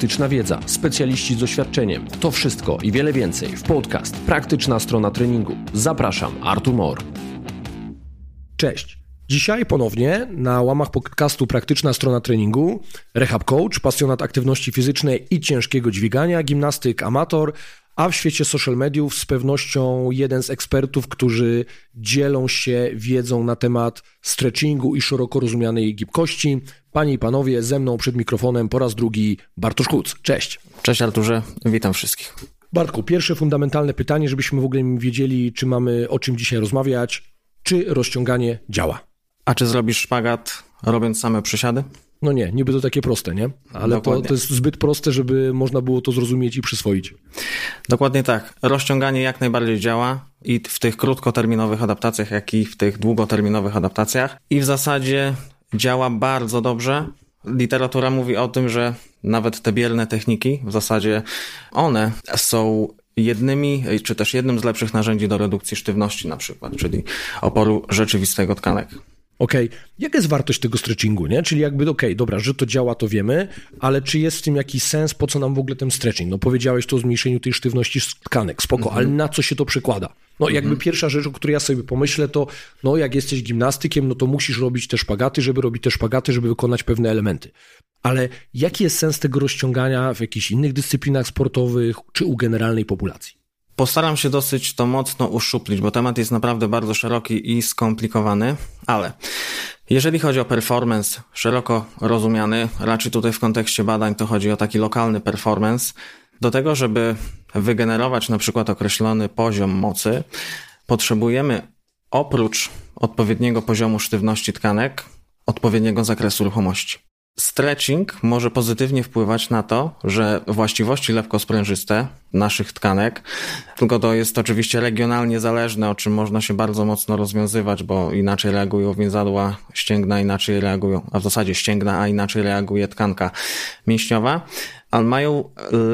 praktyczna wiedza, specjaliści z doświadczeniem. To wszystko i wiele więcej w podcast Praktyczna strona treningu. Zapraszam, Artur Mor. Cześć. Dzisiaj ponownie na łamach podcastu Praktyczna strona treningu rehab coach, pasjonat aktywności fizycznej i ciężkiego dźwigania, gimnastyk amator, a w świecie social mediów z pewnością jeden z ekspertów, którzy dzielą się wiedzą na temat stretchingu i szeroko rozumianej gibkości. Panie i panowie, ze mną przed mikrofonem po raz drugi Bartosz Kuc. Cześć. Cześć Arturze, witam wszystkich. Bartku, pierwsze fundamentalne pytanie, żebyśmy w ogóle wiedzieli, czy mamy o czym dzisiaj rozmawiać. Czy rozciąganie działa? A czy zrobisz szpagat robiąc same przysiady? No nie, niby to takie proste, nie? Ale to, to jest zbyt proste, żeby można było to zrozumieć i przyswoić. Dokładnie tak. Rozciąganie jak najbardziej działa i w tych krótkoterminowych adaptacjach, jak i w tych długoterminowych adaptacjach. I w zasadzie działa bardzo dobrze. Literatura mówi o tym, że nawet te bierne techniki, w zasadzie one są jednymi, czy też jednym z lepszych narzędzi do redukcji sztywności na przykład, czyli oporu rzeczywistego tkanek. Okej, okay. jaka jest wartość tego stretchingu, nie? Czyli jakby, okej, okay, dobra, że to działa, to wiemy, ale czy jest w tym jakiś sens, po co nam w ogóle ten stretching? No powiedziałeś to o zmniejszeniu tej sztywności tkanek, spoko, mm -hmm. ale na co się to przekłada? No jakby mm -hmm. pierwsza rzecz, o której ja sobie pomyślę, to no jak jesteś gimnastykiem, no to musisz robić te szpagaty, żeby robić te szpagaty, żeby wykonać pewne elementy. Ale jaki jest sens tego rozciągania w jakichś innych dyscyplinach sportowych, czy u generalnej populacji? Postaram się dosyć to mocno uszczuplić, bo temat jest naprawdę bardzo szeroki i skomplikowany, ale jeżeli chodzi o performance szeroko rozumiany, raczej tutaj w kontekście badań to chodzi o taki lokalny performance, do tego, żeby wygenerować na przykład określony poziom mocy, potrzebujemy oprócz odpowiedniego poziomu sztywności tkanek, odpowiedniego zakresu ruchomości. Stretching może pozytywnie wpływać na to, że właściwości lewkosprężyste naszych tkanek, tylko to jest oczywiście regionalnie zależne, o czym można się bardzo mocno rozwiązywać, bo inaczej reagują więzadła ścięgna, inaczej reagują, a w zasadzie ścięgna, a inaczej reaguje tkanka mięśniowa, ale mają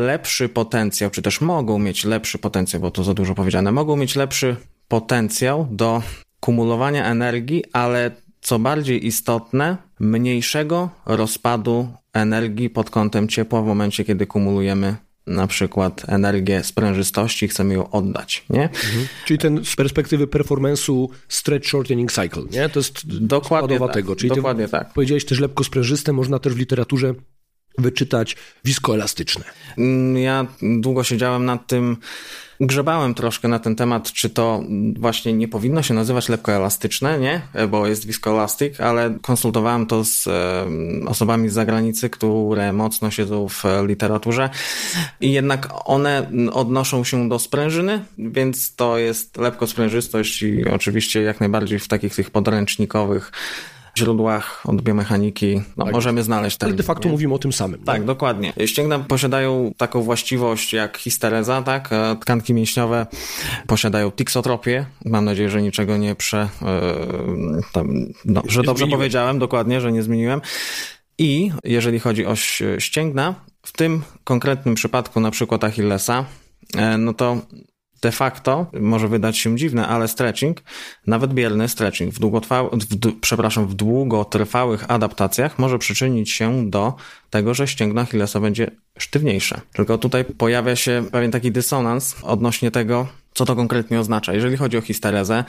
lepszy potencjał, czy też mogą mieć lepszy potencjał, bo to za dużo powiedziane, mogą mieć lepszy potencjał do kumulowania energii, ale co bardziej istotne, mniejszego rozpadu energii pod kątem ciepła w momencie, kiedy kumulujemy na przykład energię sprężystości, chcemy ją oddać, nie? Mhm. Czyli ten z perspektywy performance'u stretch shortening cycle, nie? To jest dokładnie tak, tego. Czyli dokładnie tak. Powiedziałeś też lepko sprężyste, można też w literaturze wyczytać wiskoelastyczne. Mm, ja długo siedziałem nad tym, grzebałem troszkę na ten temat, czy to właśnie nie powinno się nazywać lekkoelastyczne, nie? Bo jest wiskoelastyk, ale konsultowałem to z osobami z zagranicy, które mocno siedzą w literaturze i jednak one odnoszą się do sprężyny, więc to jest lepkosprężystość i oczywiście jak najbardziej w takich tych podręcznikowych źródłach od biomechaniki no, tak. możemy znaleźć ten. Ale de facto nie? mówimy o tym samym. Tak, nie? dokładnie. Ścięgna posiadają taką właściwość jak histereza, tak? E, tkanki mięśniowe posiadają tiksotropię. Mam nadzieję, że niczego nie prze... E, tam, no, że dobrze zmieniłem. powiedziałem, dokładnie, że nie zmieniłem. I jeżeli chodzi o ścięgna, w tym konkretnym przypadku na przykład Achillesa, e, no to de facto może wydać się dziwne, ale stretching, nawet bierny stretching w, długotrwa, w, przepraszam, w długotrwałych adaptacjach może przyczynić się do tego, że ścięgno Achillesa będzie sztywniejsze. Tylko tutaj pojawia się pewien taki dysonans odnośnie tego, co to konkretnie oznacza? Jeżeli chodzi o histerezę,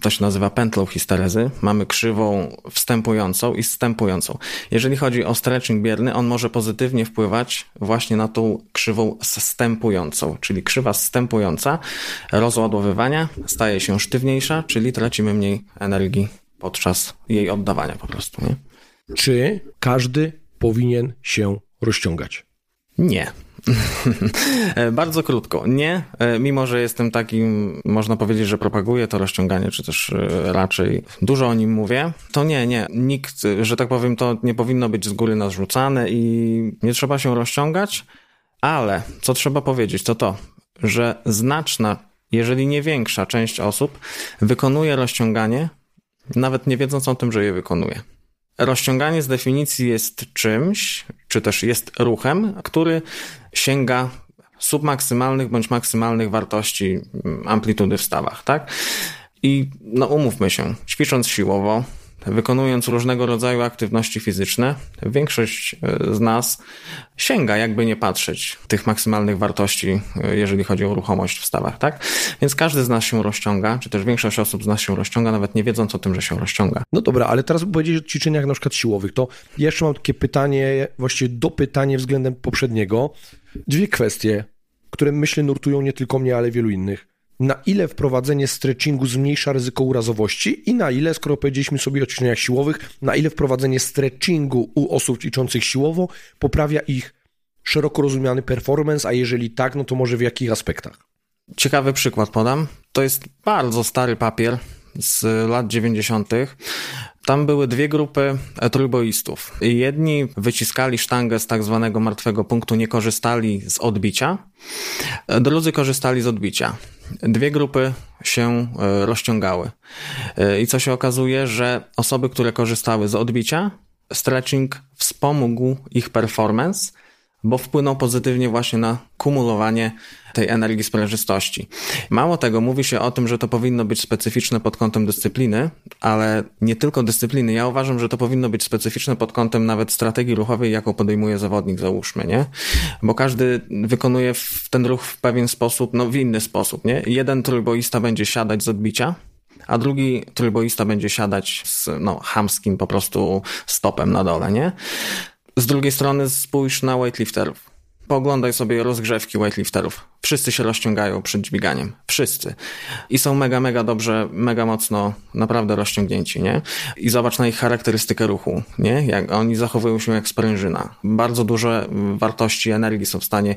to się nazywa pętlą histerezy. Mamy krzywą wstępującą i zstępującą. Jeżeli chodzi o stretching bierny, on może pozytywnie wpływać właśnie na tą krzywą zstępującą, czyli krzywa zstępująca rozładowywania staje się sztywniejsza, czyli tracimy mniej energii podczas jej oddawania po prostu. Nie? Czy każdy powinien się rozciągać? Nie. Bardzo krótko. Nie, e, mimo że jestem takim, można powiedzieć, że propaguję to rozciąganie, czy też e, raczej dużo o nim mówię, to nie, nie. Nikt, że tak powiem, to nie powinno być z góry narzucane i nie trzeba się rozciągać, ale co trzeba powiedzieć, to to, że znaczna, jeżeli nie większa część osób wykonuje rozciąganie, nawet nie wiedząc o tym, że je wykonuje. Rozciąganie z definicji jest czymś, czy też jest ruchem, który sięga submaksymalnych bądź maksymalnych wartości mm, amplitudy w stawach, tak? I no umówmy się, ćwicząc siłowo, wykonując różnego rodzaju aktywności fizyczne, większość e, z nas sięga, jakby nie patrzeć, tych maksymalnych wartości, e, jeżeli chodzi o ruchomość w stawach, tak? Więc każdy z nas się rozciąga, czy też większość osób z nas się rozciąga, nawet nie wiedząc o tym, że się rozciąga. No dobra, ale teraz powiedzieć o ćwiczeniach na przykład siłowych, to jeszcze mam takie pytanie, właściwie dopytanie względem poprzedniego. Dwie kwestie, które myślę nurtują nie tylko mnie, ale wielu innych na ile wprowadzenie stretchingu zmniejsza ryzyko urazowości i na ile, skoro powiedzieliśmy sobie o ćwiczeniach siłowych, na ile wprowadzenie stretchingu u osób ćwiczących siłowo poprawia ich szeroko rozumiany performance, a jeżeli tak, no to może w jakich aspektach? Ciekawy przykład podam. To jest bardzo stary papier z lat 90. Tam były dwie grupy trójboistów. Jedni wyciskali sztangę z tak zwanego martwego punktu, nie korzystali z odbicia, drudzy korzystali z odbicia. Dwie grupy się e, rozciągały. E, I co się okazuje, że osoby, które korzystały z odbicia, stretching wspomógł ich performance, bo wpłynął pozytywnie właśnie na kumulowanie tej energii sprężystości. Mało tego, mówi się o tym, że to powinno być specyficzne pod kątem dyscypliny, ale nie tylko dyscypliny. Ja uważam, że to powinno być specyficzne pod kątem nawet strategii ruchowej, jaką podejmuje zawodnik, załóżmy, nie? Bo każdy wykonuje ten ruch w pewien sposób, no w inny sposób, nie? Jeden trójboista będzie siadać z odbicia, a drugi trójboista będzie siadać z no, hamskim po prostu stopem na dole, nie? Z drugiej strony spójrz na weightlifterów. Pooglądaj sobie rozgrzewki weightlifterów. Wszyscy się rozciągają przed dźwiganiem. Wszyscy. I są mega, mega dobrze, mega mocno naprawdę rozciągnięci, nie? I zobacz na ich charakterystykę ruchu, nie? Jak oni zachowują się jak sprężyna. Bardzo duże wartości energii są w stanie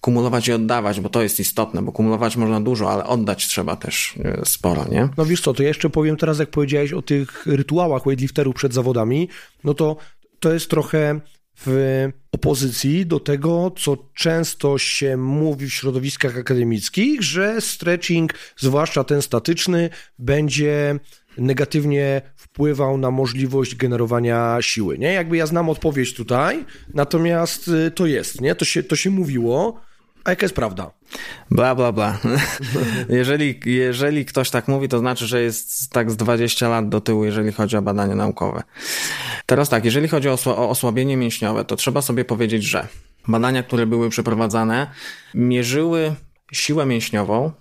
kumulować i oddawać, bo to jest istotne, bo kumulować można dużo, ale oddać trzeba też e, sporo, nie? No wiesz co, to ja jeszcze powiem teraz, jak powiedziałeś o tych rytuałach weightlifterów przed zawodami, no to to jest trochę w opozycji do tego, co często się mówi w środowiskach akademickich, że stretching, zwłaszcza ten statyczny, będzie negatywnie wpływał na możliwość generowania siły. Nie? Jakby ja znam odpowiedź tutaj, natomiast y, to jest, nie? To się, to się mówiło. A jaka jest prawda? Bla, bla, bla. jeżeli, jeżeli ktoś tak mówi, to znaczy, że jest tak z 20 lat do tyłu, jeżeli chodzi o badania naukowe. Teraz tak, jeżeli chodzi o, o osłabienie mięśniowe, to trzeba sobie powiedzieć, że badania, które były przeprowadzane, mierzyły siłę mięśniową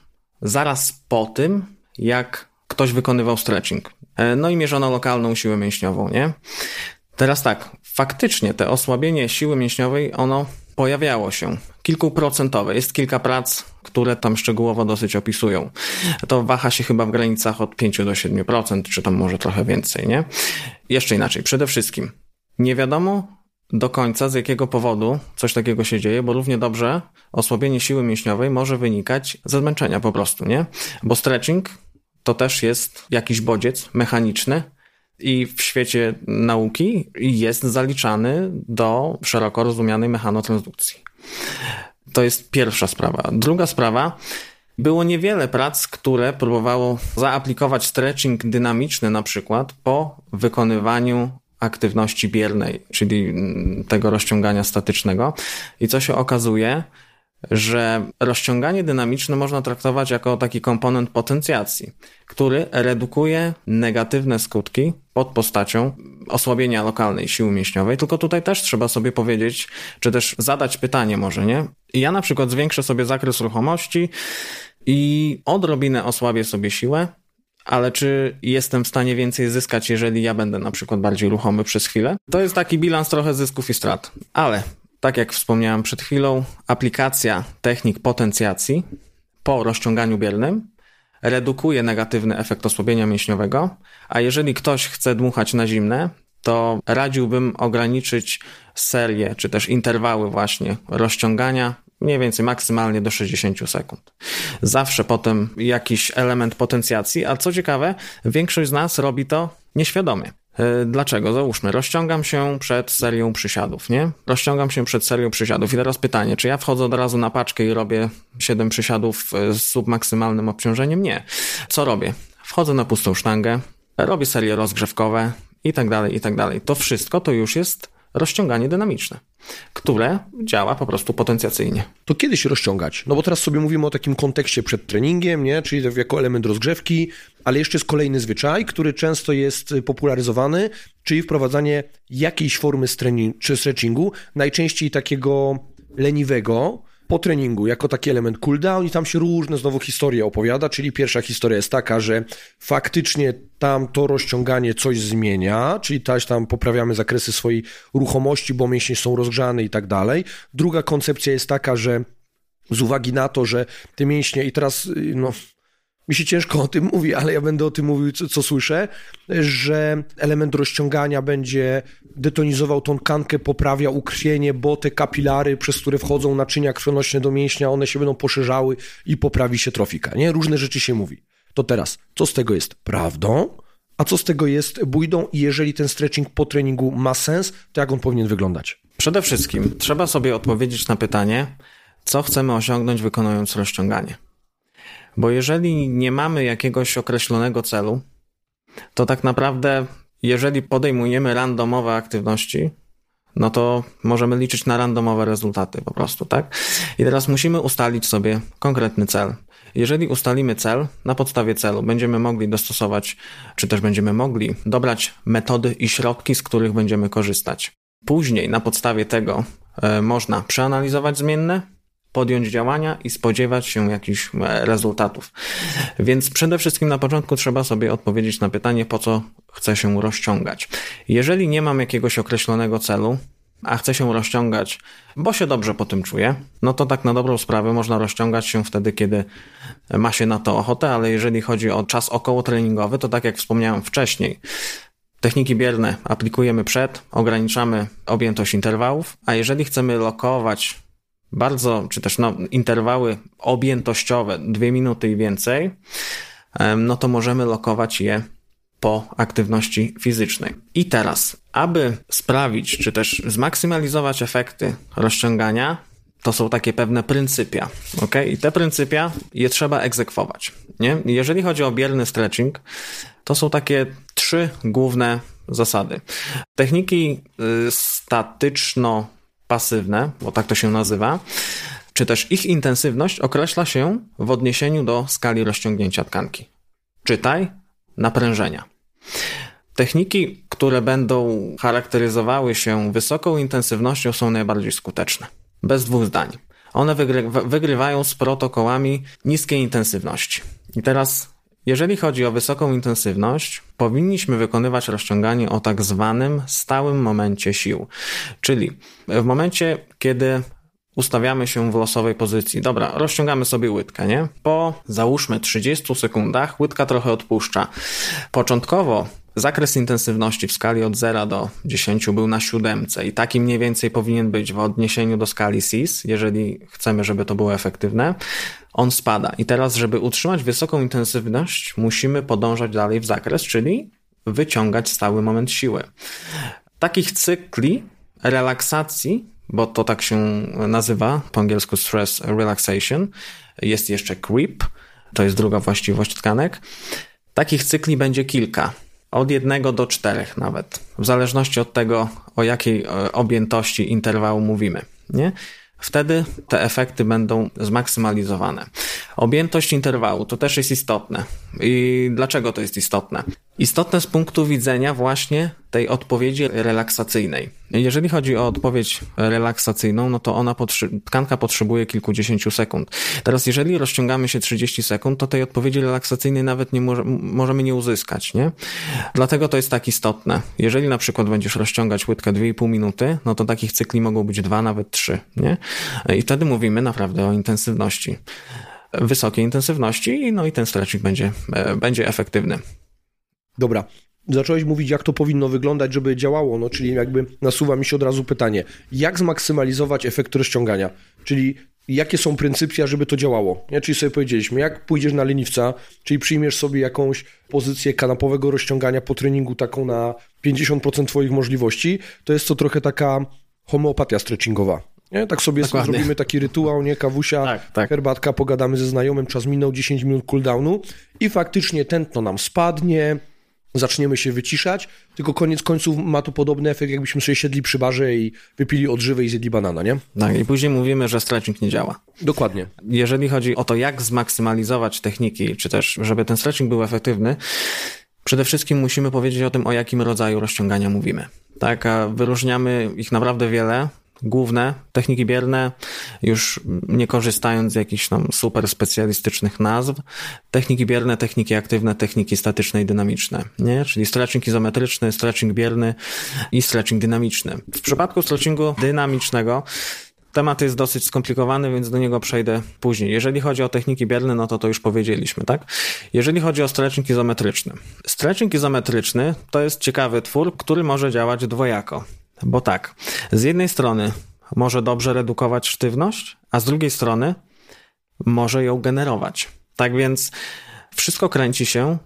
zaraz po tym, jak ktoś wykonywał stretching. E, no i mierzono lokalną siłę mięśniową, nie? Teraz tak, faktycznie te osłabienie siły mięśniowej, ono pojawiało się. Kilkuprocentowe. Jest kilka prac, które tam szczegółowo dosyć opisują. To waha się chyba w granicach od 5 do 7%, czy tam może trochę więcej, nie? Jeszcze inaczej. Przede wszystkim nie wiadomo do końca z jakiego powodu coś takiego się dzieje, bo równie dobrze osłabienie siły mięśniowej może wynikać ze zmęczenia po prostu, nie? Bo stretching to też jest jakiś bodziec mechaniczny, i w świecie nauki jest zaliczany do szeroko rozumianej mechanotransdukcji. To jest pierwsza sprawa. Druga sprawa, było niewiele prac, które próbowało zaaplikować stretching dynamiczny na przykład po wykonywaniu aktywności biernej, czyli tego rozciągania statycznego. I co się okazuje, że rozciąganie dynamiczne można traktować jako taki komponent potencjacji, który redukuje negatywne skutki pod postacią osłabienia lokalnej siły mięśniowej, tylko tutaj też trzeba sobie powiedzieć, czy też zadać pytanie może, nie? Ja na przykład zwiększę sobie zakres ruchomości i odrobinę osłabię sobie siłę, ale czy jestem w stanie więcej zyskać, jeżeli ja będę na przykład bardziej ruchomy przez chwilę? To jest taki bilans trochę zysków i strat. Ale tak jak wspomniałem przed chwilą, aplikacja technik potencjacji po rozciąganiu biernym redukuje negatywny efekt osłabienia mięśniowego, a jeżeli ktoś chce dmuchać na zimne, to radziłbym ograniczyć serię czy też interwały właśnie rozciągania mniej więcej maksymalnie do 60 sekund. Zawsze potem jakiś element potencjacji, a co ciekawe, większość z nas robi to nieświadomie. E, dlaczego? Załóżmy, rozciągam się przed serią przysiadów, nie? Rozciągam się przed serią przysiadów. I teraz pytanie, czy ja wchodzę od razu na paczkę i robię 7 przysiadów e, z submaksymalnym obciążeniem? Nie. Co robię? Wchodzę na pustą sztangę, robię serie rozgrzewkowe i tak dalej, i tak dalej. To wszystko to już jest rozciąganie dynamiczne, które działa po prostu potencjacyjnie. To kiedy się rozciągać? No bo teraz sobie mówimy o takim kontekście przed treningiem, nie? czyli jako element rozgrzewki, ale jeszcze jest kolejny zwyczaj, który często jest popularyzowany, czyli wprowadzanie jakiejś formy stretchingu, najczęściej takiego leniwego, po treningu, jako taki element cooldown i tam się różne znowu historie opowiada, czyli pierwsza historia jest taka, że faktycznie tam to rozciąganie coś zmienia, czyli też tam poprawiamy zakresy swojej ruchomości, bo mięśnie są rozgrzane i tak dalej. Druga koncepcja jest taka, że z uwagi na to, że te mięśnie i teraz no, mi się ciężko o tym mówi, ale ja będę o tym mówił, co, co, słyszę, że element rozciągania będzie detonizował tą kankę, poprawia ukrwienie, bo te kapilary, przez które wchodzą naczynia krwionośne do mięśnia, one się będą poszerzały i poprawi się trofika, nie? Różne rzeczy się mówi. To teraz, co z tego jest prawdą, a co z tego jest bójdą i jeżeli ten stretching po treningu ma sens, to jak on powinien wyglądać? Przede wszystkim trzeba sobie odpowiedzieć na pytanie, co chcemy osiągnąć wykonując rozciąganie. Bo jeżeli nie mamy jakiegoś określonego celu, to tak naprawdę, jeżeli podejmujemy randomowe aktywności, no to możemy liczyć na randomowe rezultaty po prostu, tak? I teraz musimy ustalić sobie konkretny cel. Jeżeli ustalimy cel, na podstawie celu będziemy mogli dostosować, czy też będziemy mogli dobrać metody i środki, z których będziemy korzystać. Później na podstawie tego e, można przeanalizować zmienne, podjąć działania i spodziewać się jakichś e, rezultatów. Więc przede wszystkim na początku trzeba sobie odpowiedzieć na pytanie, po co chcę się rozciągać. Jeżeli nie mam jakiegoś określonego celu, a chcę się rozciągać, bo się dobrze po tym czuję, no to tak na dobrą sprawę można rozciągać się wtedy, kiedy ma się na to ochotę, ale jeżeli chodzi o czas okołotreningowy, to tak jak wspomniałem wcześniej, Techniki bierne aplikujemy przed, ograniczamy objętość interwałów, a jeżeli chcemy lokować bardzo, czy też no, interwały objętościowe, dwie minuty i więcej, no to możemy lokować je po aktywności fizycznej. I teraz, aby sprawić, czy też zmaksymalizować efekty rozciągania, to są takie pewne pryncypia, ok? I te pryncypia je trzeba egzekwować, nie? Jeżeli chodzi o bierny stretching, to są takie trzy główne zasady. Techniki y, statyczno pasywne, bo tak to się nazywa, czy też ich intensywność określa się w odniesieniu do skali rozciągnięcia tkanki. Czytaj naprężenia. Techniki, które będą charakteryzowały się wysoką intensywnością, są najbardziej skuteczne. Bez dwóch zdań. One wygry wygrywają z protokołami niskiej intensywności. I teraz jeżeli chodzi o wysoką intensywność, powinniśmy wykonywać rozciąganie o tak zwanym stałym momencie sił. Czyli w momencie, kiedy ustawiamy się w losowej pozycji. Dobra, rozciągamy sobie łydkę, nie? Po załóżmy 30 sekundach łydka trochę odpuszcza. Początkowo Zakres intensywności w skali od 0 do 10 był na siódemce i taki mniej więcej powinien być w odniesieniu do skali SIS, jeżeli chcemy, żeby to było efektywne. On spada. I teraz, żeby utrzymać wysoką intensywność, musimy podążać dalej w zakres, czyli wyciągać stały moment siły. Takich cykli relaksacji, bo to tak się nazywa po angielsku stress relaxation, jest jeszcze creep, to jest druga właściwość tkanek. Takich cykli będzie kilka od jednego do czterech nawet, w zależności od tego, o jakiej e, objętości interwału mówimy. Nie? Wtedy te efekty będą zmaksymalizowane. Objętość interwału to też jest istotne. I dlaczego to jest istotne? Istotne z punktu widzenia właśnie tej odpowiedzi relaksacyjnej. Jeżeli chodzi o odpowiedź relaksacyjną, no to ona potrzy- tkanka potrzebuje kilkudziesięciu sekund. Teraz, jeżeli rozciągamy się 30 sekund, to tej odpowiedzi relaksacyjnej nawet nie może, możemy nie uzyskać, nie? Dlatego to jest tak istotne. Jeżeli na przykład będziesz rozciągać łydkę 2,5 minuty, no to takich cykli mogą być dwa, nawet trzy, nie? I wtedy mówimy naprawdę o intensywności. Wysokiej intensywności, no i ten stretching będzie, e, będzie efektywny. Dobra, zacząłeś mówić, jak to powinno wyglądać, żeby działało, no czyli jakby nasuwa mi się od razu pytanie, jak zmaksymalizować efekt rozciągania, czyli jakie są pryncypia, żeby to działało, nie? czyli sobie powiedzieliśmy, jak pójdziesz na leniwca, czyli przyjmiesz sobie jakąś pozycję kanapowego rozciągania po treningu taką na 50% twoich możliwości, to jest to trochę taka homeopatia stretchingowa. Nie? Tak sobie Dokładnie. zrobimy taki rytuał, nie? Kawusia, tak, tak. herbatka, pogadamy ze znajomym, czas minął 10 minut cooldownu i faktycznie tętno nam spadnie, zaczniemy się wyciszać, tylko koniec końców ma to podobny efekt, jakbyśmy sobie siedli przy barze i wypili odżywę i zjedli banana, nie? Tak, i później mówimy, że stretching nie działa. Dokładnie. Jeżeli chodzi o to, jak zmaksymalizować techniki, czy też, żeby ten stretching był efektywny, przede wszystkim musimy powiedzieć o tym, o jakim rodzaju rozciągania mówimy. Tak, a wyróżniamy ich naprawdę wiele główne techniki bierne, już nie korzystając z jakichś tam super specjalistycznych nazw. Techniki bierne, techniki aktywne, techniki statyczne i dynamiczne, nie? Czyli stretching izometryczny, stretching bierny i stretching dynamiczny. W przypadku stretchingu dynamicznego temat jest dosyć skomplikowany, więc do niego przejdę później. Jeżeli chodzi o techniki bierne, no to to już powiedzieliśmy, tak? Jeżeli chodzi o stretching izometryczny. Stretching izometryczny to jest ciekawy twór, który może działać dwojako. Bo tak, z jednej strony może dobrze redukować sztywność, a z drugiej strony może ją generować. Tak więc wszystko kręci się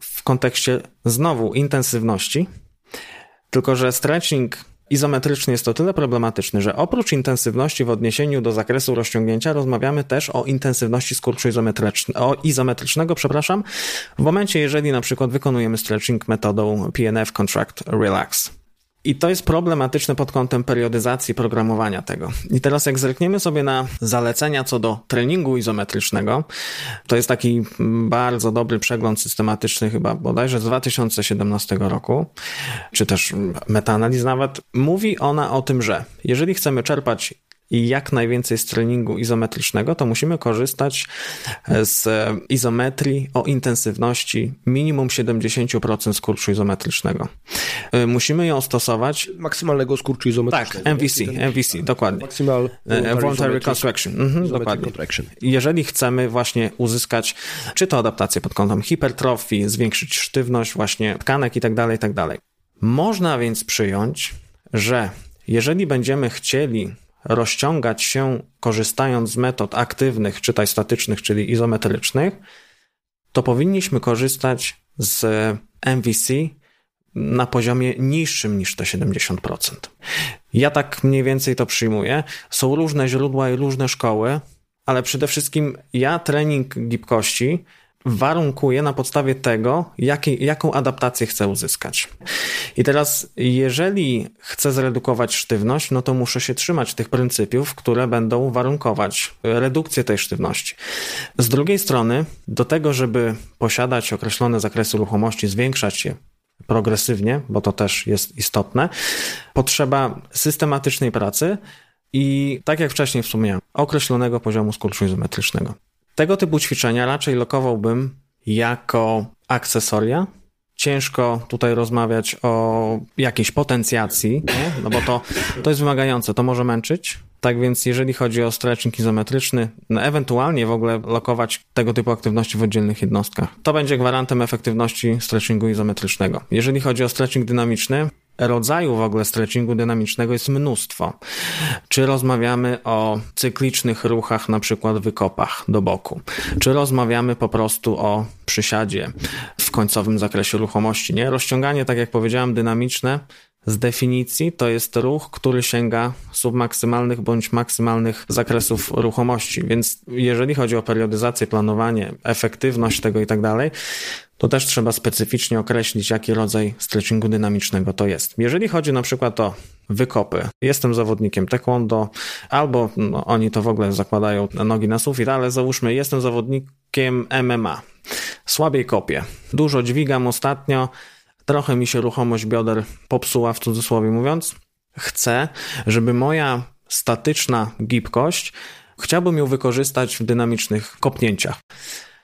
w kontekście znowu intensywności, tylko że stretching izometryczny jest to tyle problematyczny, że oprócz intensywności w odniesieniu do zakresu rozciągnięcia rozmawiamy też o intensywności skurczu izometrycznego, izometrycznego, przepraszam, w momencie, jeżeli na przykład wykonujemy stretching metodą PNF Contract Relax. I to jest problematyczne pod kątem periodyzacji programowania tego. I teraz jak zerkniemy sobie na zalecenia co do treningu izometrycznego, to jest taki bardzo dobry przegląd systematyczny chyba bodajże z 2017 roku, czy też metaanaliz nawet. Mówi ona o tym, że jeżeli chcemy czerpać i jak najwięcej z treningu izometrycznego, to musimy korzystać z izometrii o intensywności minimum 70% skurczu izometrycznego. Y, musimy ją stosować. Maksymalnego skurczu izometrycznego. Tak, MVC, MVC, dokładnie. Maximal Voluntary Reconstruction. Mhm, dokładnie. Jeżeli chcemy właśnie uzyskać, czy to adaptację pod kątem hipertrofii, zwiększyć sztywność właśnie tkanek i tak dalej, i tak dalej. Można więc przyjąć, że jeżeli będziemy chcieli rozciągać się korzystając z metod aktywnych, czytaj statycznych, czyli izometrycznych, to powinniśmy korzystać z MVC na poziomie niższym niż te 70%. Ja tak mniej więcej to przyjmuję. Są różne źródła i różne szkoły, ale przede wszystkim ja trening gibkości warunkuje na podstawie tego, jaki, jaką adaptację chcę uzyskać. I teraz, jeżeli chcę zredukować sztywność, no to muszę się trzymać tych pryncypiów, które będą warunkować redukcję tej sztywności. Z drugiej strony, do tego, żeby posiadać określone zakresy ruchomości, zwiększać je progresywnie, bo to też jest istotne, potrzeba systematycznej pracy i, tak jak wcześniej wspomniałem, określonego poziomu skurczu izometrycznego. Tego typu ćwiczenia raczej lokowałbym jako akcesoria. Ciężko tutaj rozmawiać o jakiejś potencjacji, nie? no bo to, to jest wymagające, to może męczyć. Tak więc jeżeli chodzi o stretching izometryczny, no ewentualnie w ogóle lokować tego typu aktywności w oddzielnych jednostkach. To będzie gwarantem efektywności stretchingu izometrycznego. Jeżeli chodzi o stretching dynamiczny, rodzaju w ogóle stretchingu dynamicznego jest mnóstwo. Czy rozmawiamy o cyklicznych ruchach, na przykład wykopach do boku, czy rozmawiamy po prostu o przysiadzie w końcowym zakresie ruchomości, nie? Rozciąganie, tak jak powiedziałem, dynamiczne z definicji to jest ruch, który sięga submaksymalnych bądź maksymalnych zakresów ruchomości. Więc jeżeli chodzi o periodyzację, planowanie, efektywność tego i tak dalej, to też trzeba specyficznie określić, jaki rodzaj stretchingu dynamicznego to jest. Jeżeli chodzi na przykład o wykopy, jestem zawodnikiem taekwondo, albo no, oni to w ogóle zakładają nogi na sufit, ale załóżmy, jestem zawodnikiem MMA, słabiej kopię, dużo dźwigam ostatnio, trochę mi się ruchomość bioder popsuła, w cudzysłowie mówiąc. Chcę, żeby moja statyczna gibkość, chciałbym ją wykorzystać w dynamicznych kopnięciach.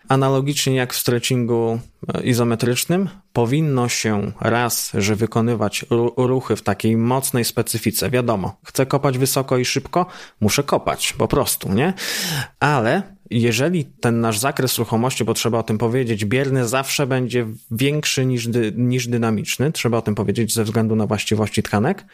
Analogicznie jak w stretchingu e, izometrycznym, powinno się raz, że wykonywać ruchy w takiej mocnej specyfice. Wiadomo, chcę kopać wysoko i szybko, muszę kopać, po prostu, nie? Ale jeżeli ten nasz zakres ruchomości, bo trzeba o tym powiedzieć, bierny zawsze będzie większy niż, dy, niż dynamiczny, trzeba o tym powiedzieć ze względu na właściwości tkanek.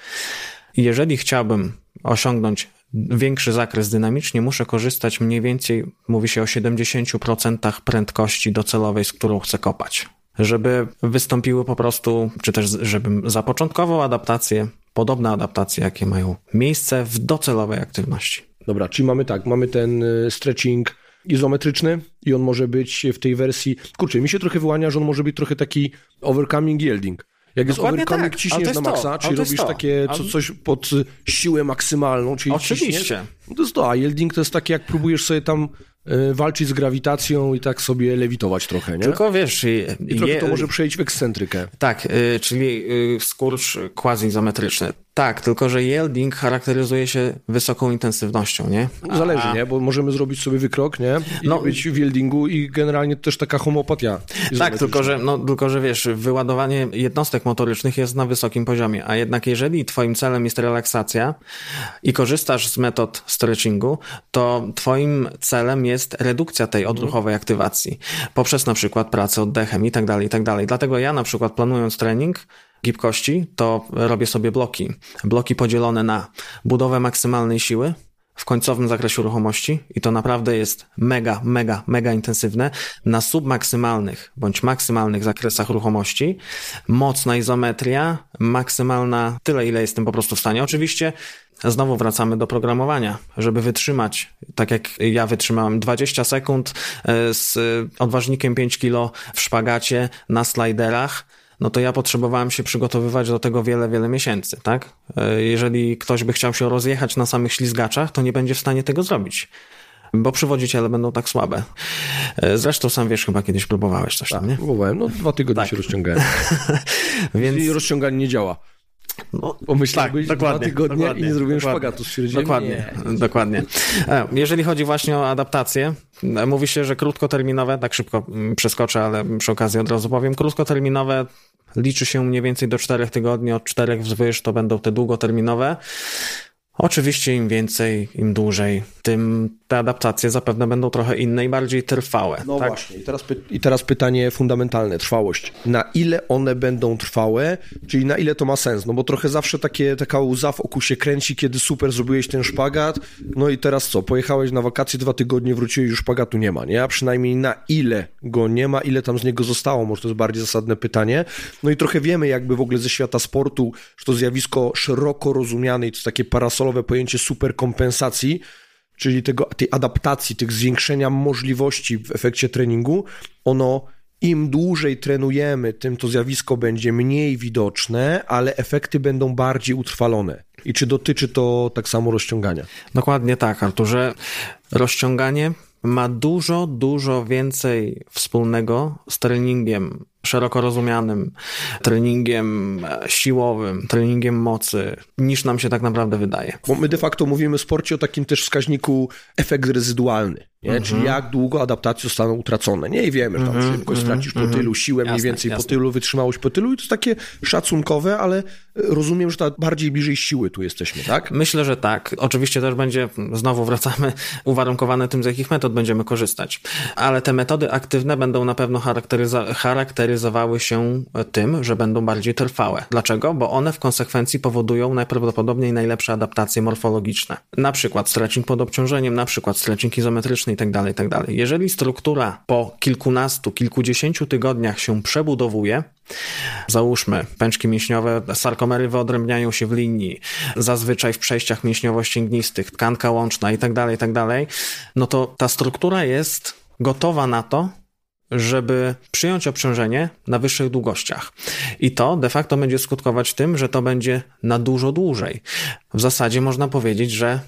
Jeżeli chciałbym osiągnąć większy zakres dynamicznie, muszę korzystać mniej więcej, mówi się o 70% prędkości docelowej, z którą chcę kopać. Żeby wystąpiły po prostu, czy też żebym zapoczątkował adaptację, podobne adaptacje, jakie mają miejsce w docelowej aktywności. Dobra, czyli mamy tak, mamy ten y, stretching izometryczny i on może być w tej wersji, kurczę, mi się trochę wyłania, że on może być trochę taki overcoming yielding. Jak jest Dokładnie overcoming, tak. ciśniesz na maksa, czyli robisz to. takie co, coś pod siłę maksymalną, czyli Oczywiście. ciśniesz. No to jest to, a yielding to jest takie, jak próbujesz sobie tam y, walczyć z grawitacją i tak sobie lewitować trochę, nie? Tylko wiesz, I trochę to może przejść w ekscentrykę. Tak, y, czyli y, skurcz quasi-izometryczny. Tak, tylko że yielding charakteryzuje się wysoką intensywnością, nie? Zależy, A- nie? Bo możemy zrobić sobie wykrok, nie? I No. być w yieldingu i generalnie też taka homopatia. Tak, tylko że, no, tylko że wiesz, wyładowanie jednostek motorycznych jest na wysokim poziomie, a jednak jeżeli twoim celem jest relaksacja i korzystasz z metod stretchingu, to twoim celem jest redukcja tej odruchowej aktywacji poprzez na przykład pracę oddechem i tak dalej, i tak dalej. Dlatego ja na przykład planując trening gibkości, to robię sobie bloki. Bloki podzielone na budowę maksymalnej siły, w końcowym zakresie ruchomości i to naprawdę jest mega, mega, mega intensywne na submaksymalnych bądź maksymalnych zakresach ruchomości. Mocna izometria, maksymalna tyle, ile jestem po prostu w stanie. Oczywiście znowu wracamy do programowania, żeby wytrzymać, tak jak ja wytrzymałem 20 sekund e, z odważnikiem 5 kg w szpagacie na slajderach, no to ja potrzebowałem się przygotowywać do tego wiele, wiele miesięcy, tak? E, Jeżeli ktoś by chciał się rozjechać na samych ślizgaczach, to nie będzie w stanie tego zrobić. Bo przywodziciele będą tak słabe. E, Zresztą sam wiesz, chyba kiedyś próbowałeś coś tam, nie? Próbowałem, no dwa tygodnie Tak. się rozciągałem. Więc I rozciąganie nie działa. No, Pomyślałbyś tak, dwa tygodnie dokładnie, i nie zrobiłem dokładnie. szpagatu. Stwierdziłem, Dokładnie, nie. dokładnie. E, Jeżeli chodzi właśnie o adaptację, e, mówi się, że krótkoterminowe, tak szybko mm, przeskoczę, ale przy okazji od razu powiem, krótkoterminowe liczy się mniej więcej do czterech tygodni, od czterech wzwyż to będą te długoterminowe. Oczywiście im więcej, im dłużej, tym te adaptacje zapewne będą trochę inne i bardziej trwałe. No tak? właśnie. I teraz, I teraz pytanie fundamentalne, trwałość. Na ile one będą trwałe, czyli na ile to ma sens? No bo trochę zawsze takie, taka łza w oku się kręci, kiedy super zrobiłeś ten szpagat, no i teraz co? Pojechałeś na wakacje dwa tygodnie, wróciłeś, już szpagatu nie ma, nie? A przynajmniej na ile go nie ma, ile tam z niego zostało? Może to jest bardziej zasadne pytanie. No i trochę wiemy jakby w ogóle ze świata sportu, że to zjawisko szeroko rozumiane i to takie parasolowe pojęcie superkompensacji, czyli tego, tej adaptacji, tych zwiększenia możliwości w efekcie treningu, ono im dłużej trenujemy, tym to zjawisko będzie mniej widoczne, ale efekty będą bardziej utrwalone. I czy dotyczy to tak samo rozciągania? Dokładnie tak, Arturze. Rozciąganie ma dużo, dużo więcej wspólnego z treningiem szeroko rozumianym, treningiem siłowym, treningiem mocy, niż nam się tak naprawdę wydaje. Bo my de facto mówimy w sporcie o takim też wskaźniku efekt rezydualny, nie? Mhm. czyli jak długo adaptacje zostaną utracone. Nie I wiemy, że tam szybkość stracisz po tylu, siłę mniej Jasne, więcej po jasne. tylu, wytrzymałość po tylu i to jest takie szacunkowe, ale e, rozumiem, że ta bardziej bliżej siły tu jesteśmy, tak? Myślę, że tak. Oczywiście też będzie, znowu wracamy, uwarunkowane tym, z jakich metod będziemy korzystać. Ale te metody aktywne będą na pewno charakteryza- charakteryzowały się tym, że będą bardziej trwałe. Dlaczego? Bo one w konsekwencji powodują najprawdopodobniej najlepsze adaptacje morfologiczne. Na przykład stretching pod obciążeniem, na przykład stretching izometryczny itd., itd. Jeżeli struktura po kilkunastu, kilkudziesięciu tygodniach się przebudowuje, Załóżmy, pęczki mięśniowe, sarkomery wyodrębniają się w linii, zazwyczaj w przejściach mięśniowo-ścięgnistych, tkanka łączna i tak dalej, i tak dalej, no to ta struktura jest gotowa na to, żeby przyjąć obciążenie na wyższych długościach. I to de facto będzie skutkować tym, że to będzie na dużo dłużej. W zasadzie można powiedzieć, że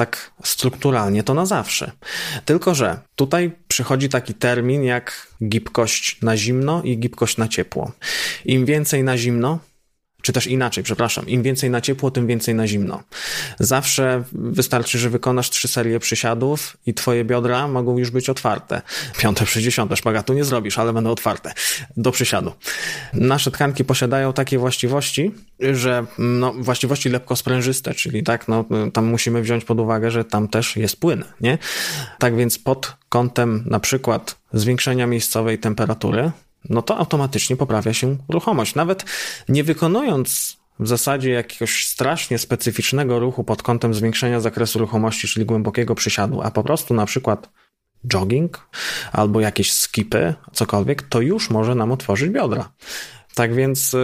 tak strukturalnie to na zawsze. Tylko, że tutaj przychodzi taki termin jak gibkość na zimno i gibkość na ciepło. Im więcej na zimno, czy też inaczej, przepraszam, im więcej na ciepło, tym więcej na zimno. Zawsze wystarczy, że wykonasz trzy serie przysiadów i twoje biodra mogą już być otwarte. Piąte, sześćdziesiąte szpagatu nie zrobisz, ale będą otwarte do przysiadu. Nasze tkanki posiadają takie właściwości, że no, właściwości lepko-sprężyste, czyli tak, no, tam musimy wziąć pod uwagę, że tam też jest płyn, nie? Tak więc pod kątem na przykład zwiększenia miejscowej temperatury, no to automatycznie poprawia się ruchomość. Nawet nie wykonując w zasadzie jakiegoś strasznie specyficznego ruchu pod kątem zwiększenia zakresu ruchomości, czyli głębokiego przysiadu, a po prostu na przykład jogging albo jakieś skipy, cokolwiek, to już może nam otworzyć biodra. Tak więc y,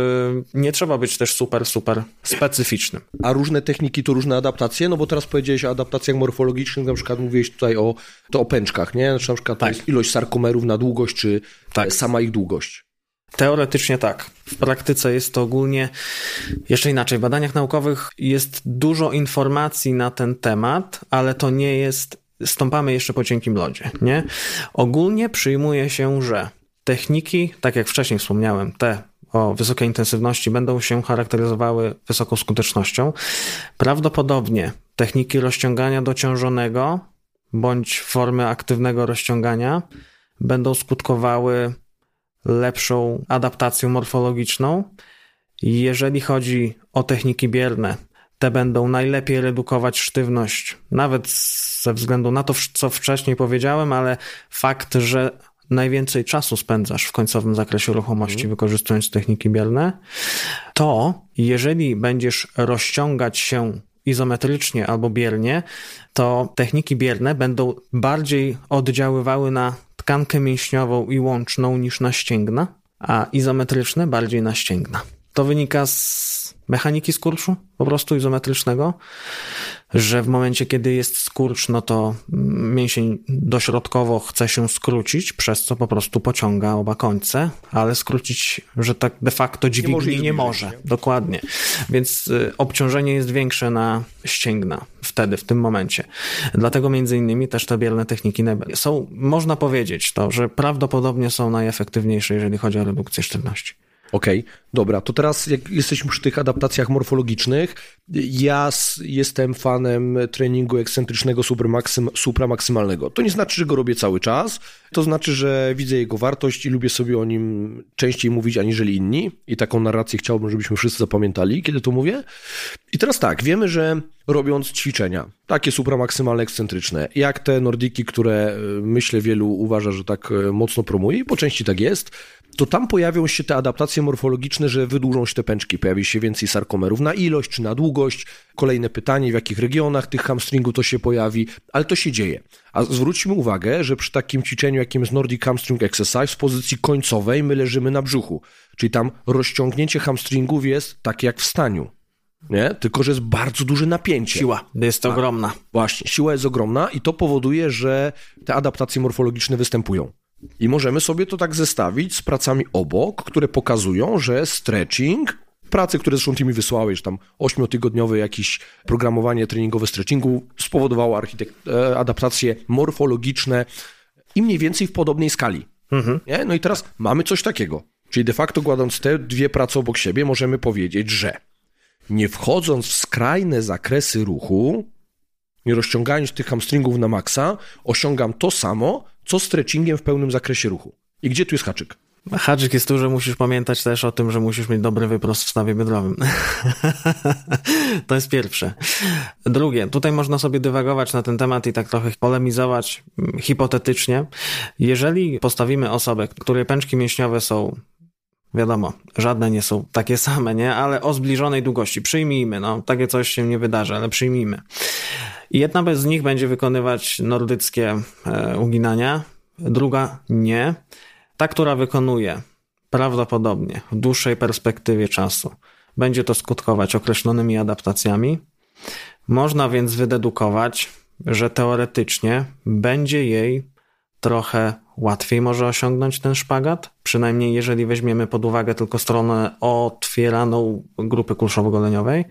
nie trzeba być też super, super specyficznym. A różne techniki to różne adaptacje? No bo teraz powiedziałeś o adaptacjach morfologicznych, na przykład mówiłeś tutaj o, to o pęczkach, nie? Znaczy na przykład Tak. ilość sarkomerów na długość, czy Tak. sama ich długość. Teoretycznie tak. W praktyce jest to ogólnie jeszcze inaczej. W badaniach naukowych jest dużo informacji na ten temat, ale to nie jest. Stąpamy jeszcze po cienkim lodzie, nie? Ogólnie przyjmuje się, że techniki, tak jak wcześniej wspomniałem, te o wysokiej intensywności będą się charakteryzowały wysoką skutecznością. Prawdopodobnie techniki rozciągania dociążonego bądź formy aktywnego rozciągania będą skutkowały lepszą adaptacją morfologiczną. Jeżeli chodzi o techniki bierne, te będą najlepiej redukować sztywność, nawet ze względu na to, co wcześniej powiedziałem, ale fakt, że najwięcej czasu spędzasz w końcowym zakresie ruchomości, wykorzystując techniki bierne, to jeżeli będziesz rozciągać się izometrycznie albo biernie, to techniki bierne będą bardziej oddziaływały na tkankę mięśniową i łączną niż na ścięgna, a izometryczne bardziej na ścięgna. To wynika z mechaniki skurczu, po prostu izometrycznego, że w momencie, kiedy jest skurcz, no to mięsień dośrodkowo chce się skrócić, przez co po prostu pociąga oba końce, ale skrócić, że tak de facto może dźwigni nie, może. nie? Dokładnie. Więc y, obciążenie jest większe na ścięgna wtedy, w tym momencie. Dlatego między innymi też te bierne techniki są, można powiedzieć to, że prawdopodobnie są najefektywniejsze, jeżeli chodzi o redukcję sztywności. Okej, dobra, to teraz jak jesteśmy przy tych adaptacjach morfologicznych, ja jestem fanem treningu ekscentrycznego supramaksym, supramaksymalnego. To nie znaczy, że go robię cały czas, to znaczy, że widzę jego wartość i lubię sobie o nim częściej mówić aniżeli inni i taką narrację chciałbym, żebyśmy wszyscy zapamiętali, kiedy to mówię. I teraz tak, wiemy, że robiąc ćwiczenia, takie supramaksymalne, ekscentryczne, jak te nordiki, które y, myślę wielu uważa, że tak y, mocno promuje i po części tak jest, to tam pojawią się te adaptacje morfologiczne, że wydłużą się te pęczki, pojawi się więcej sarkomerów na ilość czy na długość. Kolejne pytanie, w jakich regionach tych hamstringów to się pojawi, ale to się dzieje. A zwróćmy uwagę, że przy takim ćwiczeniu, jakim jest Nordic Hamstring Exercise, w pozycji końcowej my leżymy na brzuchu. Czyli tam rozciągnięcie hamstringów jest takie jak w staniu. Nie? Tylko, że jest bardzo duże napięcie. Siła jest Tak. ogromna. Właśnie, siła jest ogromna i to powoduje, że te adaptacje morfologiczne występują. I możemy sobie to tak zestawić z pracami obok, które pokazują, że stretching, prace, które zresztą ty mi wysłałeś, tam ośmiotygodniowe jakieś programowanie treningowe stretchingu spowodowało e, adaptacje morfologiczne i mniej więcej w podobnej skali. Nie? No i teraz mamy coś takiego. Czyli de facto kładąc te dwie prace obok siebie, możemy powiedzieć, że nie wchodząc w skrajne zakresy ruchu, nie rozciągając tych hamstringów na maksa, osiągam to samo, co stretchingiem w pełnym zakresie ruchu. I gdzie tu jest haczyk? Haczyk jest tu, że musisz pamiętać też o tym, że musisz mieć dobry wyprost w stawie biodrowym. to jest pierwsze. Drugie, tutaj można sobie dywagować na ten temat i tak trochę polemizować mm, hipotetycznie. Jeżeli postawimy osobę, której pęczki mięśniowe są Wiadomo, żadne nie są takie same, nie? Ale o zbliżonej długości. Przyjmijmy, no, takie coś się nie wydarzy, ale przyjmijmy. Jedna z nich będzie wykonywać nordyckie e, uginania, druga nie. Ta, która wykonuje prawdopodobnie w dłuższej perspektywie czasu, będzie to skutkować określonymi adaptacjami. Można więc wydedukować, że teoretycznie będzie jej trochę łatwiej może osiągnąć ten szpagat, przynajmniej jeżeli weźmiemy pod uwagę tylko stronę otwieraną grupy kulszowo-goleniowej.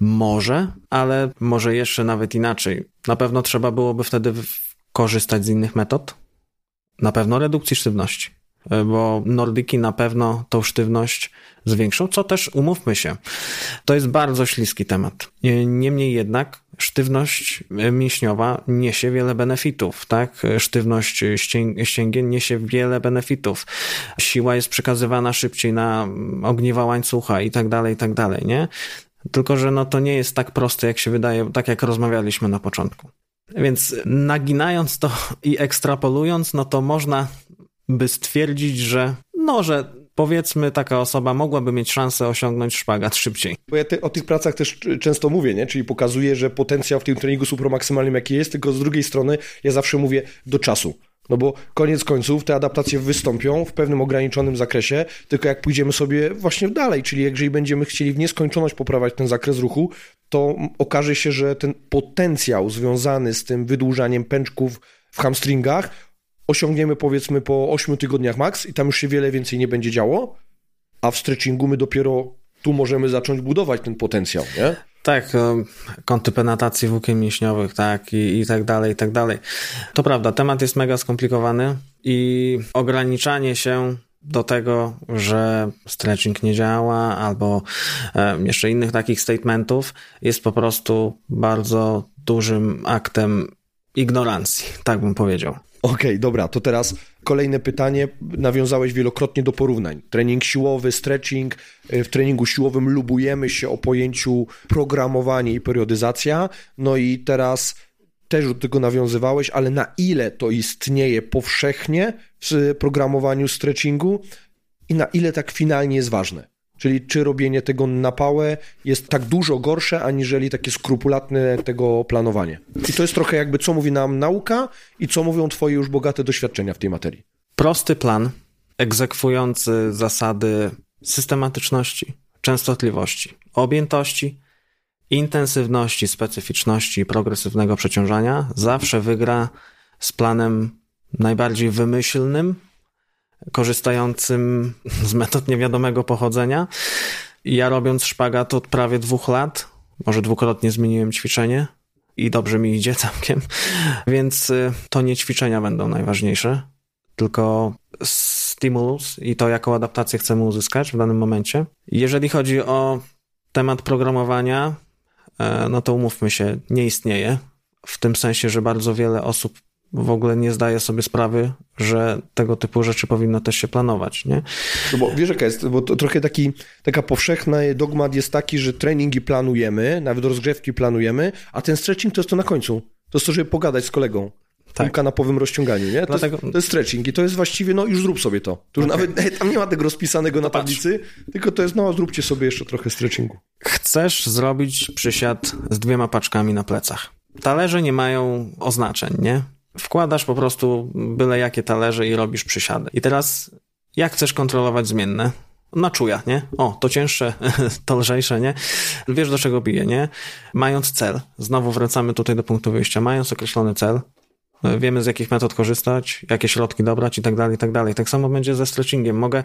Może, ale może jeszcze nawet inaczej. Na pewno trzeba byłoby wtedy korzystać z innych metod. Na pewno redukcji sztywności, e, bo nordyki na pewno tą sztywność zwiększą, co też umówmy się. To jest bardzo śliski temat. E, Niemniej jednak sztywność e, mięśniowa niesie wiele benefitów, tak? Sztywność ścięg- ścięgien niesie wiele benefitów. Siła jest przekazywana szybciej na mm, ogniwa łańcucha i tak dalej, i tak dalej, nie? Tylko, że no to nie jest tak proste, jak się wydaje, tak jak rozmawialiśmy na początku. Więc naginając to i ekstrapolując, no to można by stwierdzić, że no, że powiedzmy taka osoba mogłaby mieć szansę osiągnąć szpagat szybciej. Bo ja te, o tych pracach też często mówię, nie? czyli pokazuję, że potencjał w tym treningu supramaksymalnym jaki jest, tylko z drugiej strony ja zawsze mówię do czasu. No bo koniec końców te adaptacje wystąpią w pewnym ograniczonym zakresie, tylko jak pójdziemy sobie właśnie dalej, czyli jeżeli będziemy chcieli w nieskończoność poprawiać ten zakres ruchu, to okaże się, że ten potencjał związany z tym wydłużaniem pęczków w hamstringach osiągniemy powiedzmy po 8 tygodniach max i tam już się wiele więcej nie będzie działo, a w stretchingu my dopiero tu możemy zacząć budować ten potencjał, nie? Tak, kąty penetracji włókien mięśniowych, tak, i, i tak dalej, i tak dalej. To prawda, temat jest mega skomplikowany i ograniczanie się do tego, że stretching nie działa, albo e, jeszcze innych takich statementów, jest po prostu bardzo dużym aktem ignorancji, tak bym powiedział. Okej, okay, dobra, to teraz kolejne pytanie. Nawiązałeś wielokrotnie do porównań. Trening siłowy, stretching. W treningu siłowym lubujemy się o pojęciu programowanie i periodyzacja. No i teraz też do tego nawiązywałeś, ale na ile to istnieje powszechnie w programowaniu stretchingu i na ile tak finalnie jest ważne? Czyli czy robienie tego na pałę jest tak dużo gorsze, aniżeli takie skrupulatne tego planowanie. I to jest trochę jakby, co mówi nam nauka i co mówią twoje już bogate doświadczenia w tej materii. Prosty plan, egzekwujący zasady systematyczności, częstotliwości, objętości, intensywności, specyficzności i progresywnego przeciążania zawsze wygra z planem najbardziej wymyślnym, korzystającym z metod niewiadomego pochodzenia. Ja robiąc szpagat od prawie dwóch lat, może dwukrotnie zmieniłem ćwiczenie i dobrze mi idzie całkiem, więc y, to nie ćwiczenia będą najważniejsze, tylko stimulus i to, jaką adaptację chcemy uzyskać w danym momencie. Jeżeli chodzi o temat programowania, e, no to umówmy się, nie istnieje. W tym sensie, że bardzo wiele osób w ogóle nie zdaje sobie sprawy, że tego typu rzeczy powinno też się planować, nie? No bo wiesz jaka jest, bo to trochę taki, taka powszechny dogmat jest taki, że treningi planujemy, nawet rozgrzewki planujemy, a ten stretching to jest to na końcu. To jest to, żeby pogadać z kolegą. Tak. na kanapowym rozciąganiu, nie? To, Dlatego... jest, to jest stretching i to jest właściwie, no już zrób sobie to. Tu już okay. nawet tam nie ma tego rozpisanego na tablicy, tylko to jest, no zróbcie sobie jeszcze trochę stretchingu. Chcesz zrobić przysiad z dwiema paczkami na plecach. Talerze nie mają oznaczeń, nie? Wkładasz po prostu byle jakie talerze i robisz przysiady. I teraz jak chcesz kontrolować zmienne? Na czuja, nie? O, to cięższe, to lżejsze, nie? Wiesz do czego bije, nie? Mając cel, znowu wracamy tutaj do punktu wyjścia, mając określony cel, wiemy z jakich metod korzystać, jakie środki dobrać i tak dalej, i tak dalej. Tak samo będzie ze stretchingiem. Mogę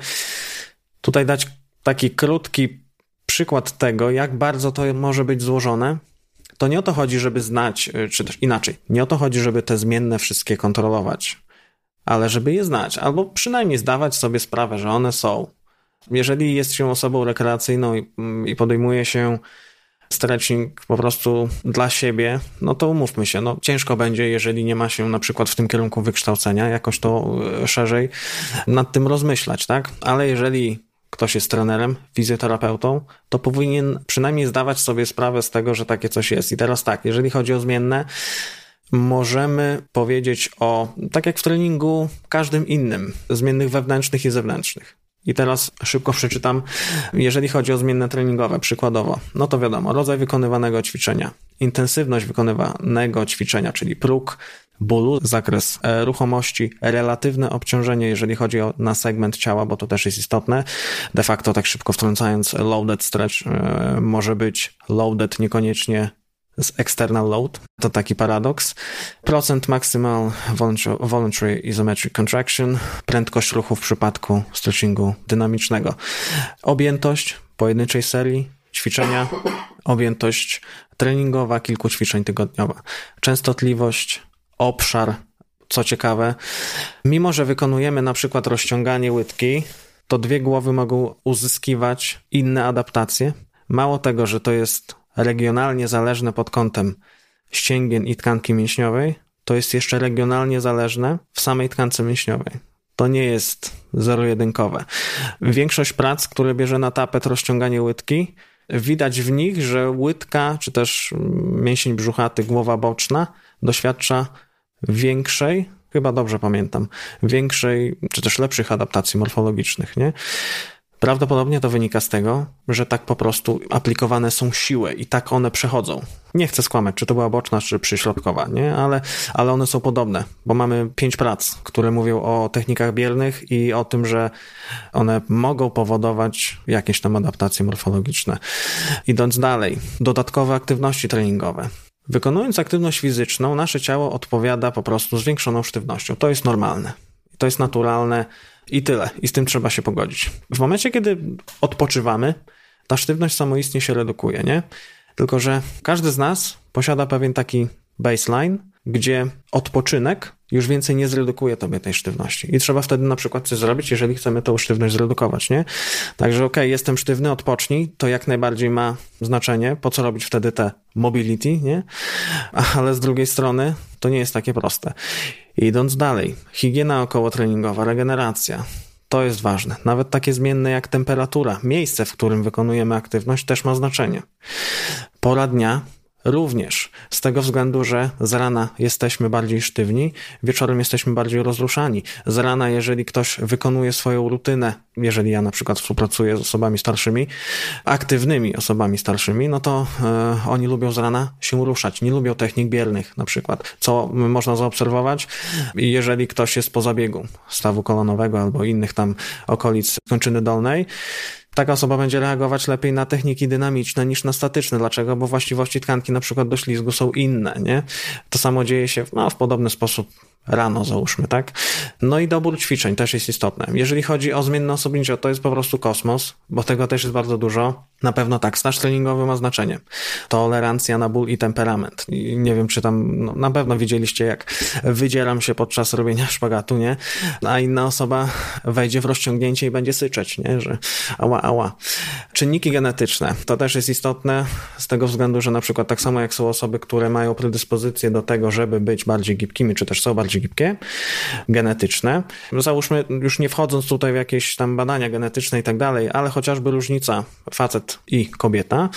tutaj dać taki krótki przykład tego, jak bardzo to może być złożone, to nie o to chodzi, żeby znać, y, czy też inaczej, nie o to chodzi, żeby te zmienne wszystkie kontrolować, ale żeby je znać, albo przynajmniej zdawać sobie sprawę, że one są. Jeżeli jest się osobą rekreacyjną i, mm, i podejmuje się stretching po prostu dla siebie, no to umówmy się, no ciężko będzie, jeżeli nie ma się na przykład w tym kierunku wykształcenia, jakoś to y, szerzej nad tym rozmyślać, tak? Ale jeżeli ktoś jest trenerem, fizjoterapeutą, to powinien przynajmniej zdawać sobie sprawę z tego, że takie coś jest. I teraz tak, jeżeli chodzi o zmienne, możemy powiedzieć o, tak jak w treningu, każdym innym, zmiennych wewnętrznych i zewnętrznych. I teraz szybko przeczytam, jeżeli chodzi o zmienne treningowe, przykładowo, no to wiadomo, rodzaj wykonywanego ćwiczenia, intensywność wykonywanego ćwiczenia, czyli próg, bólu, zakres e, ruchomości, relatywne obciążenie, jeżeli chodzi o, na segment ciała, bo to też jest istotne. De facto, tak szybko wtrącając, loaded stretch e, może być loaded niekoniecznie z external load. To taki paradoks. Procent maximal voluntary isometric contraction, prędkość ruchu w przypadku stretchingu dynamicznego. Objętość pojedynczej serii, ćwiczenia, objętość treningowa, kilku ćwiczeń tygodniowa. Częstotliwość, obszar, co ciekawe. Mimo, że wykonujemy na przykład rozciąganie łydki, to dwie głowy mogą uzyskiwać inne adaptacje. Mało tego, że to jest regionalnie zależne pod kątem ścięgien i tkanki mięśniowej, to jest jeszcze regionalnie zależne w samej tkance mięśniowej. To nie jest zero-jedynkowe. Większość prac, które bierze na tapet rozciąganie łydki, widać w nich, że łydka, czy też mięsień brzuchaty, głowa boczna doświadcza większej, chyba dobrze pamiętam, większej, czy też lepszych adaptacji morfologicznych, nie? Prawdopodobnie to wynika z tego, że tak po prostu aplikowane są siły i tak one przechodzą nie chcę skłamać, czy to była boczna, czy przyśrodkowa, nie? Ale, ale one są podobne, bo mamy pięć prac, które mówią o technikach biernych i o tym, że one mogą powodować jakieś tam adaptacje morfologiczne. Idąc dalej, dodatkowe aktywności treningowe. Wykonując aktywność fizyczną, nasze ciało odpowiada po prostu zwiększoną sztywnością. To jest normalne. To jest naturalne i tyle. I z tym trzeba się pogodzić. W momencie, kiedy odpoczywamy, ta sztywność samoistnie się redukuje, nie? Tylko, że każdy z nas posiada pewien taki baseline, gdzie odpoczynek już więcej nie zredukuje tobie tej sztywności. I trzeba wtedy na przykład coś zrobić, jeżeli chcemy tą sztywność zredukować, nie? Także okej, okay, jestem sztywny, odpocznij, to jak najbardziej ma znaczenie. Po co robić wtedy te mobility, nie? Ale z drugiej strony to nie jest takie proste. Idąc dalej, higiena okołotreningowa, regeneracja. To jest ważne. Nawet takie zmienne jak temperatura, miejsce, w którym wykonujemy aktywność też ma znaczenie. Pora dnia Również z tego względu, że z rana jesteśmy bardziej sztywni, wieczorem jesteśmy bardziej rozruszani. Z rana, jeżeli ktoś wykonuje swoją rutynę, jeżeli ja na przykład współpracuję z osobami starszymi, aktywnymi osobami starszymi, no to e, oni lubią z rana się ruszać, nie lubią technik biernych na przykład, co można zaobserwować, jeżeli ktoś jest po zabiegu stawu kolonowego albo innych tam okolic kończyny dolnej, taka osoba będzie reagować lepiej na techniki dynamiczne niż na statyczne. Dlaczego? Bo właściwości tkanki na przykład do ślizgu są inne, nie? To samo dzieje się no, w podobny sposób rano załóżmy, tak? No i dobór ćwiczeń też jest istotny. Jeżeli chodzi o zmienne osobnicze, to jest po prostu kosmos, bo tego też jest bardzo dużo. Na pewno tak, staż treningowy ma znaczenie. Tolerancja na ból i temperament. I nie wiem, czy tam, no, na pewno widzieliście, jak wydzieram się podczas robienia szpagatu, nie? A inna osoba wejdzie w rozciągnięcie i będzie syczeć, nie? Że ała, ała. Czynniki genetyczne. To też jest istotne z tego względu, że na przykład tak samo jak są osoby, które mają predyspozycję do tego, żeby być bardziej gibkimi, czy też są bardziej gibkie, genetyczne. Załóżmy, już nie wchodząc tutaj w jakieś tam badania genetyczne i tak dalej, ale chociażby różnica facet i kobieta,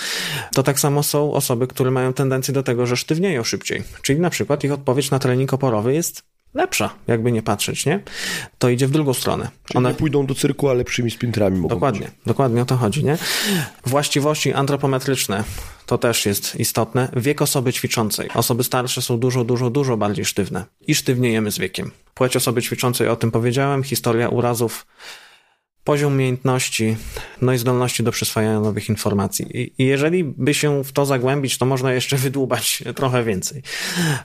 to tak samo są osoby, które mają tendencję do tego, że sztywnieją szybciej. Czyli na przykład ich odpowiedź na trening oporowy jest lepsza, jakby nie patrzeć, nie? To idzie w drugą stronę. Czyli One pójdą do cyrku, a lepszymi sprinterami mogą Dokładnie, być. dokładnie o to chodzi, nie? Właściwości antropometryczne to też jest istotne. Wiek osoby ćwiczącej. Osoby starsze są dużo, dużo, dużo bardziej sztywne i sztywniejemy z wiekiem. Płeć osoby ćwiczącej, o tym powiedziałem, historia urazów, poziom umiejętności, no i zdolności do przyswajania nowych informacji. I jeżeli by się w to zagłębić, to można jeszcze wydłubać trochę więcej.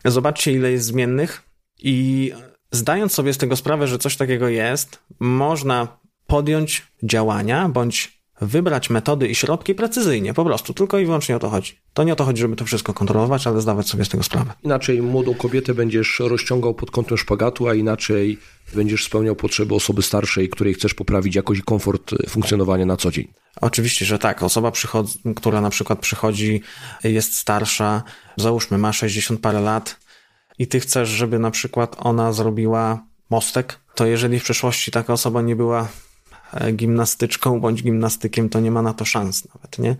Zobaczcie, ile jest zmiennych i zdając sobie z tego sprawę, że coś takiego jest, można podjąć działania bądź wybrać metody i środki precyzyjnie, po prostu, tylko i wyłącznie o to chodzi. To nie o to chodzi, żeby to wszystko kontrolować, ale zdawać sobie z tego sprawę. Inaczej młodą kobietę będziesz rozciągał pod kątem szpagatu, a inaczej będziesz spełniał potrzeby osoby starszej, której chcesz poprawić jakoś komfort funkcjonowania na co dzień. Oczywiście, że tak. Osoba, która na przykład przychodzi, jest starsza, załóżmy ma 60 parę lat, i ty chcesz, żeby na przykład ona zrobiła mostek, to jeżeli w przeszłości taka osoba nie była e, gimnastyczką bądź gimnastykiem, to nie ma na to szans nawet, nie?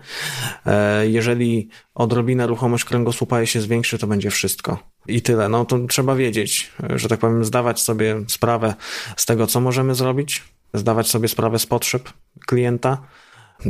E, jeżeli odrobinę ruchomość kręgosłupa się zwiększy, to będzie wszystko. I tyle. No to trzeba wiedzieć, że tak powiem, zdawać sobie sprawę z tego, co możemy zrobić, zdawać sobie sprawę z potrzeb klienta,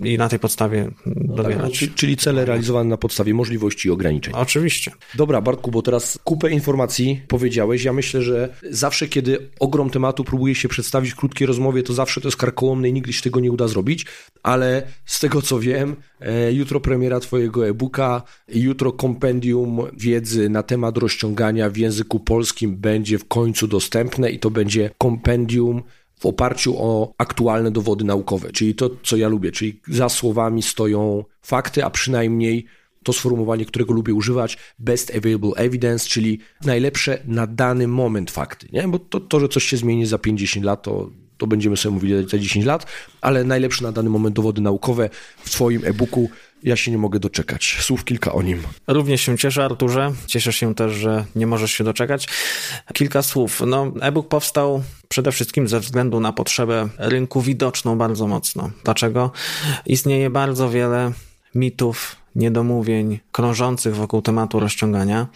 i na tej podstawie dobierać. Tak, czyli cele realizowane na podstawie możliwości i ograniczeń. Oczywiście. Dobra, Bartku, bo teraz kupę informacji powiedziałeś. Ja myślę, że zawsze, kiedy ogrom tematu próbuje się przedstawić w krótkiej rozmowie, to zawsze to jest karkołomne i nigdy się tego nie uda zrobić, ale z tego co wiem, e, jutro premiera twojego e-booka, jutro kompendium wiedzy na temat rozciągania w języku polskim będzie w końcu dostępne i to będzie kompendium w oparciu o aktualne dowody naukowe, czyli to, co ja lubię, czyli za słowami stoją fakty, a przynajmniej to sformułowanie, którego lubię używać, best available evidence, czyli najlepsze na dany moment fakty. Nie? Bo to, to że coś się zmieni za 50 lat, to, to będziemy sobie mówili za 10 lat, ale najlepsze na dany moment dowody naukowe w Twoim e-booku ja się nie mogę doczekać. Słów kilka o nim. Również się cieszę, Arturze. Cieszę się też, że nie możesz się doczekać. Kilka słów. No, e-book powstał przede wszystkim ze względu na potrzebę rynku widoczną bardzo mocno. Dlaczego? Istnieje bardzo wiele mitów, niedomówień krążących wokół tematu rozciągania.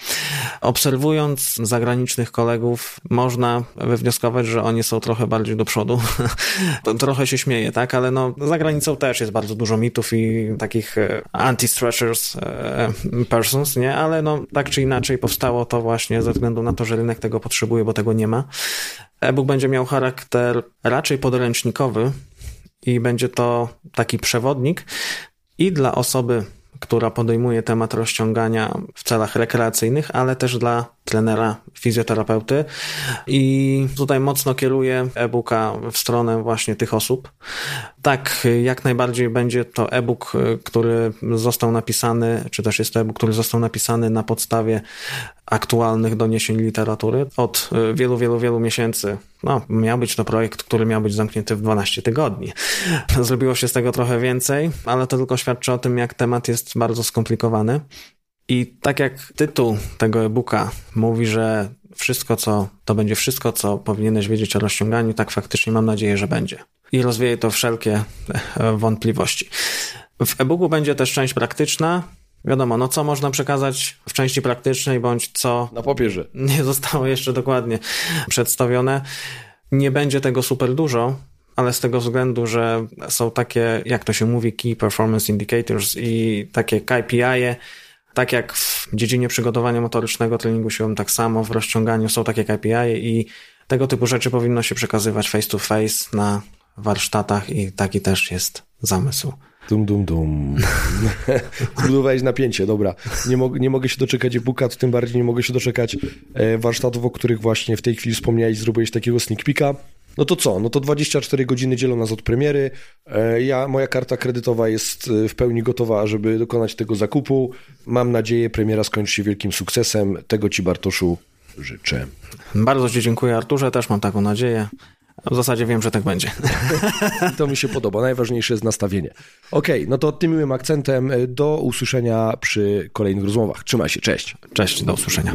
Obserwując zagranicznych kolegów, można wywnioskować, że oni są trochę bardziej do przodu. trochę się śmieję, tak? Ale no, za granicą też jest bardzo dużo mitów i takich e, anti-stretchers e, persons, nie? Ale no, tak czy inaczej powstało to właśnie ze względu na to, że rynek tego potrzebuje, bo tego nie ma. E-book będzie miał charakter raczej podręcznikowy i będzie to taki przewodnik i dla osoby, która podejmuje temat rozciągania w celach rekreacyjnych, ale też dla trenera, fizjoterapeuty i tutaj mocno kieruję e-booka w stronę właśnie tych osób. Tak, jak najbardziej będzie to e-book, który został napisany, czy też jest to e-book, który został napisany na podstawie aktualnych doniesień literatury. Od wielu, wielu, wielu miesięcy no, miał być to projekt, który miał być zamknięty w 12 tygodni. Zrobiło się z tego trochę więcej, ale to tylko świadczy o tym, jak temat jest bardzo skomplikowany. I tak jak tytuł tego e-booka mówi, że wszystko, co to będzie wszystko, co powinieneś wiedzieć o rozciąganiu, tak faktycznie mam nadzieję, że będzie. I rozwieje to wszelkie e, wątpliwości. W e-booku będzie też część praktyczna. Wiadomo, no co można przekazać w części praktycznej, bądź co. Na papierze. Nie zostało jeszcze dokładnie przedstawione. Nie będzie tego super dużo, ale z tego względu, że są takie, jak to się mówi, Key Performance Indicators i takie KPI, -e, tak jak w dziedzinie przygotowania motorycznego, treningu siłowym, tak samo w rozciąganiu są takie KPI i tego typu rzeczy powinno się przekazywać face to face na warsztatach i taki też jest zamysł. Dum, dum, dum. Zbudowałeś napięcie, dobra. Nie, mo nie mogę się doczekać e-booka, tym bardziej nie mogę się doczekać e, warsztatów, o których właśnie w tej chwili wspomniałeś, zrobiłeś takiego sneak peeka. No to co? No to 24 godziny dzielą nas od premiery. E, ja, moja karta kredytowa jest e, w pełni gotowa, żeby dokonać tego zakupu. Mam nadzieję, premiera skończy się wielkim sukcesem. Tego Ci, Bartoszu, życzę. Bardzo Ci dziękuję, Arturze. Też mam taką nadzieję. W zasadzie wiem, że tak będzie. to mi się podoba. Najważniejsze jest nastawienie. Okej, okay, no to tym miłym akcentem e, do usłyszenia przy kolejnych rozmowach. Trzymaj się, cześć. Cześć, do usłyszenia.